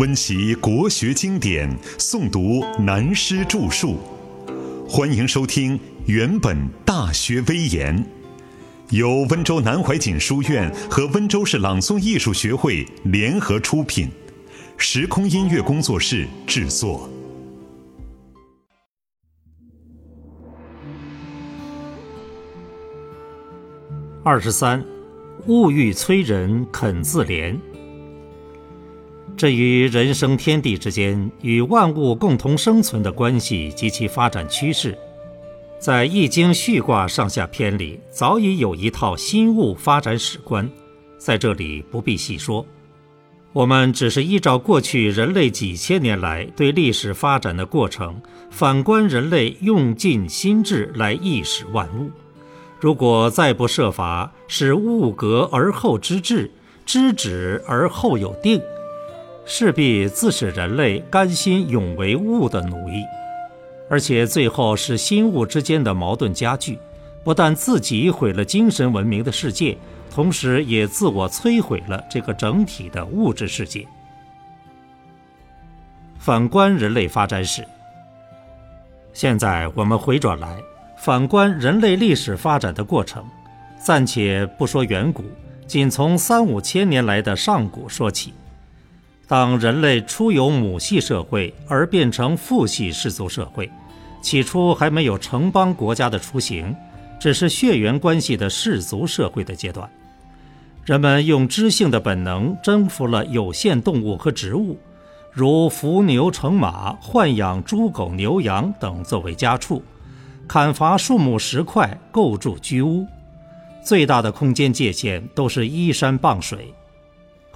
温习国学经典，诵读南师著述。欢迎收听《原本大学威严》，由温州南怀瑾书院和温州市朗诵艺术学会联合出品，时空音乐工作室制作。二十三，物欲催人肯自怜。这与人生天地之间与万物共同生存的关系及其发展趋势，在《易经》序卦上下篇里早已有一套新物发展史观，在这里不必细说。我们只是依照过去人类几千年来对历史发展的过程，反观人类用尽心智来意识万物。如果再不设法使物格而后知至，知止而后有定。势必自使人类甘心永为物的奴役，而且最后使心物之间的矛盾加剧，不但自己毁了精神文明的世界，同时也自我摧毁了这个整体的物质世界。反观人类发展史，现在我们回转来反观人类历史发展的过程，暂且不说远古，仅从三五千年来的上古说起。当人类初由母系社会而变成父系氏族社会，起初还没有城邦国家的雏形，只是血缘关系的氏族社会的阶段。人们用知性的本能征服了有限动物和植物，如伏牛乘马、豢养猪狗牛羊等作为家畜，砍伐树木石块构筑居屋，最大的空间界限都是依山傍水。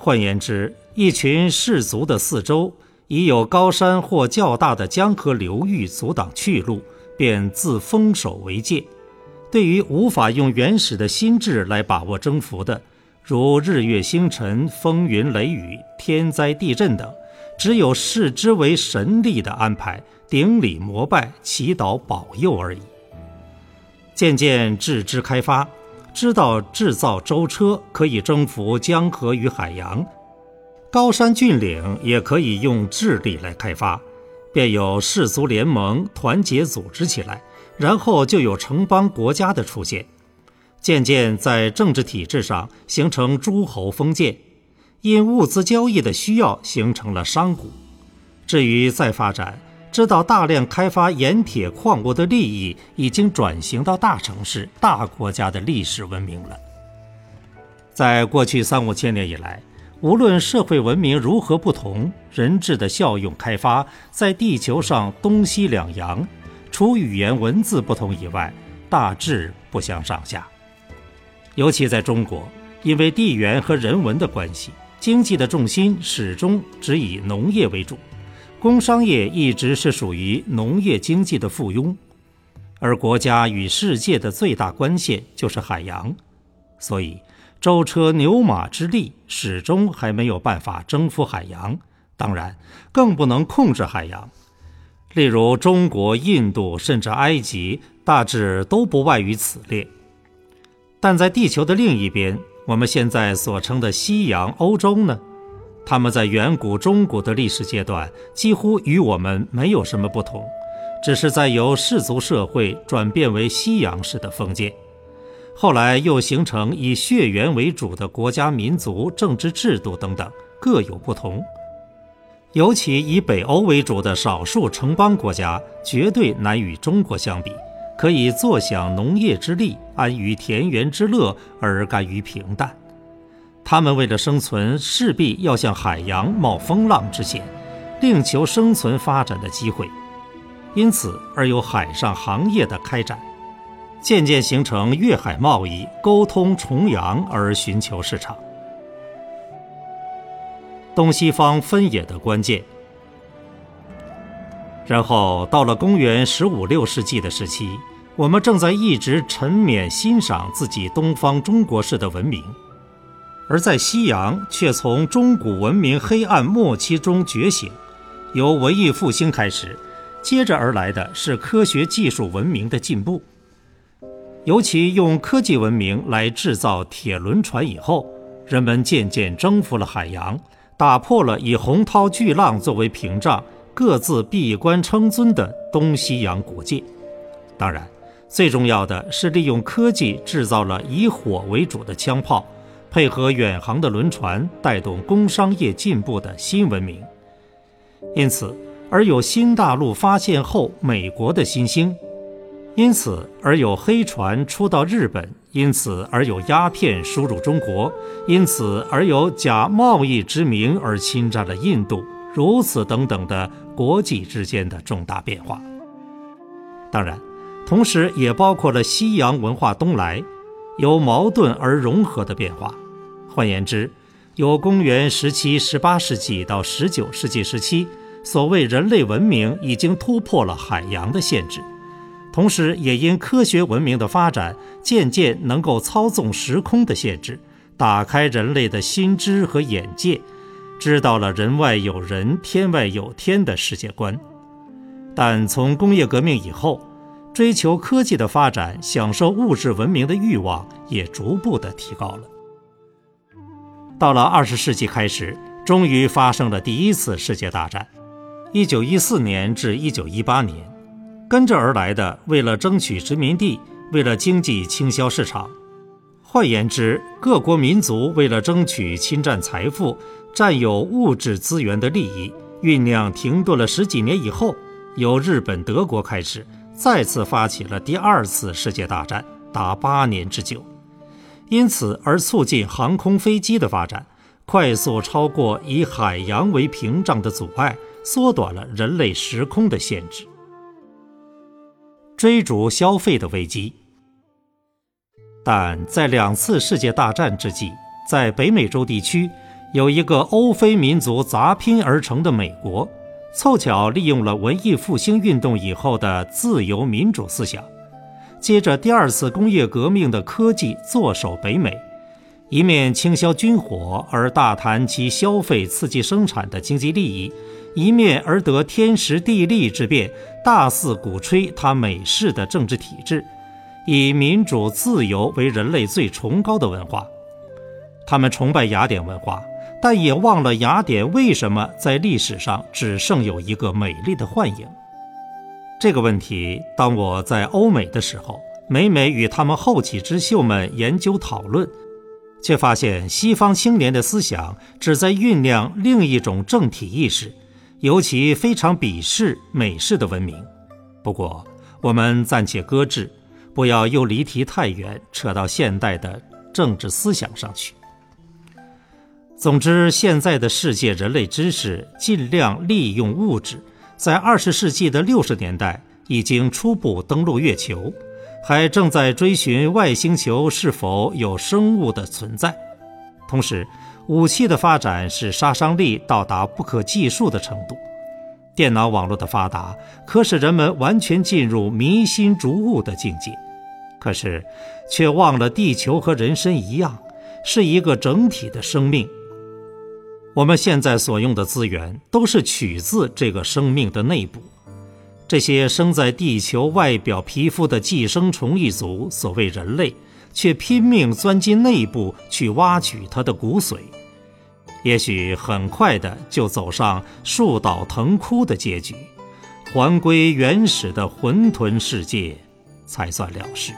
换言之，一群氏族的四周已有高山或较大的江河流域阻挡去路，便自封守为界。对于无法用原始的心智来把握征服的，如日月星辰、风云雷雨、天灾地震等，只有视之为神力的安排，顶礼膜拜、祈祷保佑而已。渐渐置之开发，知道制造舟车可以征服江河与海洋。高山峻岭也可以用智力来开发，便有氏族联盟团结组织起来，然后就有城邦国家的出现，渐渐在政治体制上形成诸侯封建，因物资交易的需要形成了商贾。至于再发展，知道大量开发盐铁矿物的利益已经转型到大城市、大国家的历史文明了。在过去三五千年以来。无论社会文明如何不同，人质的效用开发在地球上东西两洋，除语言文字不同以外，大致不相上下。尤其在中国，因为地缘和人文的关系，经济的重心始终只以农业为主，工商业一直是属于农业经济的附庸，而国家与世界的最大关线就是海洋，所以。舟车牛马之力始终还没有办法征服海洋，当然更不能控制海洋。例如中国、印度甚至埃及，大致都不外于此列。但在地球的另一边，我们现在所称的西洋、欧洲呢？他们在远古、中古的历史阶段几乎与我们没有什么不同，只是在由氏族社会转变为西洋式的封建。后来又形成以血缘为主的国家、民族、政治制度等等，各有不同。尤其以北欧为主的少数城邦国家，绝对难与中国相比。可以坐享农业之利，安于田园之乐，而甘于平淡。他们为了生存，势必要向海洋冒风浪之险，另求生存发展的机会，因此而有海上行业的开展。渐渐形成越海贸易、沟通重洋而寻求市场。东西方分野的关键。然后到了公元十五六世纪的时期，我们正在一直沉湎欣赏自己东方中国式的文明，而在西洋却从中古文明黑暗末期中觉醒。由文艺复兴开始，接着而来的是科学技术文明的进步。尤其用科技文明来制造铁轮船以后，人们渐渐征服了海洋，打破了以洪涛巨浪作为屏障、各自闭关称尊的东西洋国界。当然，最重要的是利用科技制造了以火为主的枪炮，配合远航的轮船，带动工商业进步的新文明。因此，而有新大陆发现后美国的新兴。因此而有黑船出到日本，因此而有鸦片输入中国，因此而有假贸易之名而侵占了印度，如此等等的国际之间的重大变化。当然，同时也包括了西洋文化东来，由矛盾而融合的变化。换言之，由公元十七、十八世纪到十九世纪时期，所谓人类文明已经突破了海洋的限制。同时，也因科学文明的发展，渐渐能够操纵时空的限制，打开人类的心知和眼界，知道了人外有人、天外有天的世界观。但从工业革命以后，追求科技的发展、享受物质文明的欲望也逐步的提高了。到了二十世纪开始，终于发生了第一次世界大战，一九一四年至一九一八年。跟着而来的，为了争取殖民地，为了经济倾销市场，换言之，各国民族为了争取侵占财富、占有物质资源的利益，酝酿停顿了十几年以后，由日本、德国开始，再次发起了第二次世界大战，达八年之久，因此而促进航空飞机的发展，快速超过以海洋为屏障的阻碍，缩短了人类时空的限制。追逐消费的危机，但在两次世界大战之际，在北美洲地区有一个欧非民族杂拼而成的美国，凑巧利用了文艺复兴运动以后的自由民主思想，接着第二次工业革命的科技坐守北美，一面倾销军火而大谈其消费刺激生产的经济利益。一面而得天时地利之便，大肆鼓吹他美式的政治体制，以民主自由为人类最崇高的文化。他们崇拜雅典文化，但也忘了雅典为什么在历史上只剩有一个美丽的幻影。这个问题，当我在欧美的时候，每每与他们后起之秀们研究讨论，却发现西方青年的思想只在酝酿另一种政体意识。尤其非常鄙视美式的文明，不过我们暂且搁置，不要又离题太远，扯到现代的政治思想上去。总之，现在的世界人类知识尽量利用物质，在二十世纪的六十年代已经初步登陆月球，还正在追寻外星球是否有生物的存在，同时。武器的发展使杀伤力到达不可计数的程度，电脑网络的发达可使人们完全进入迷心逐物的境界，可是却忘了地球和人身一样是一个整体的生命。我们现在所用的资源都是取自这个生命的内部，这些生在地球外表皮肤的寄生虫一族，所谓人类。却拼命钻进内部去挖取它的骨髓，也许很快的就走上树倒藤枯的结局，还归原始的混沌世界，才算了事。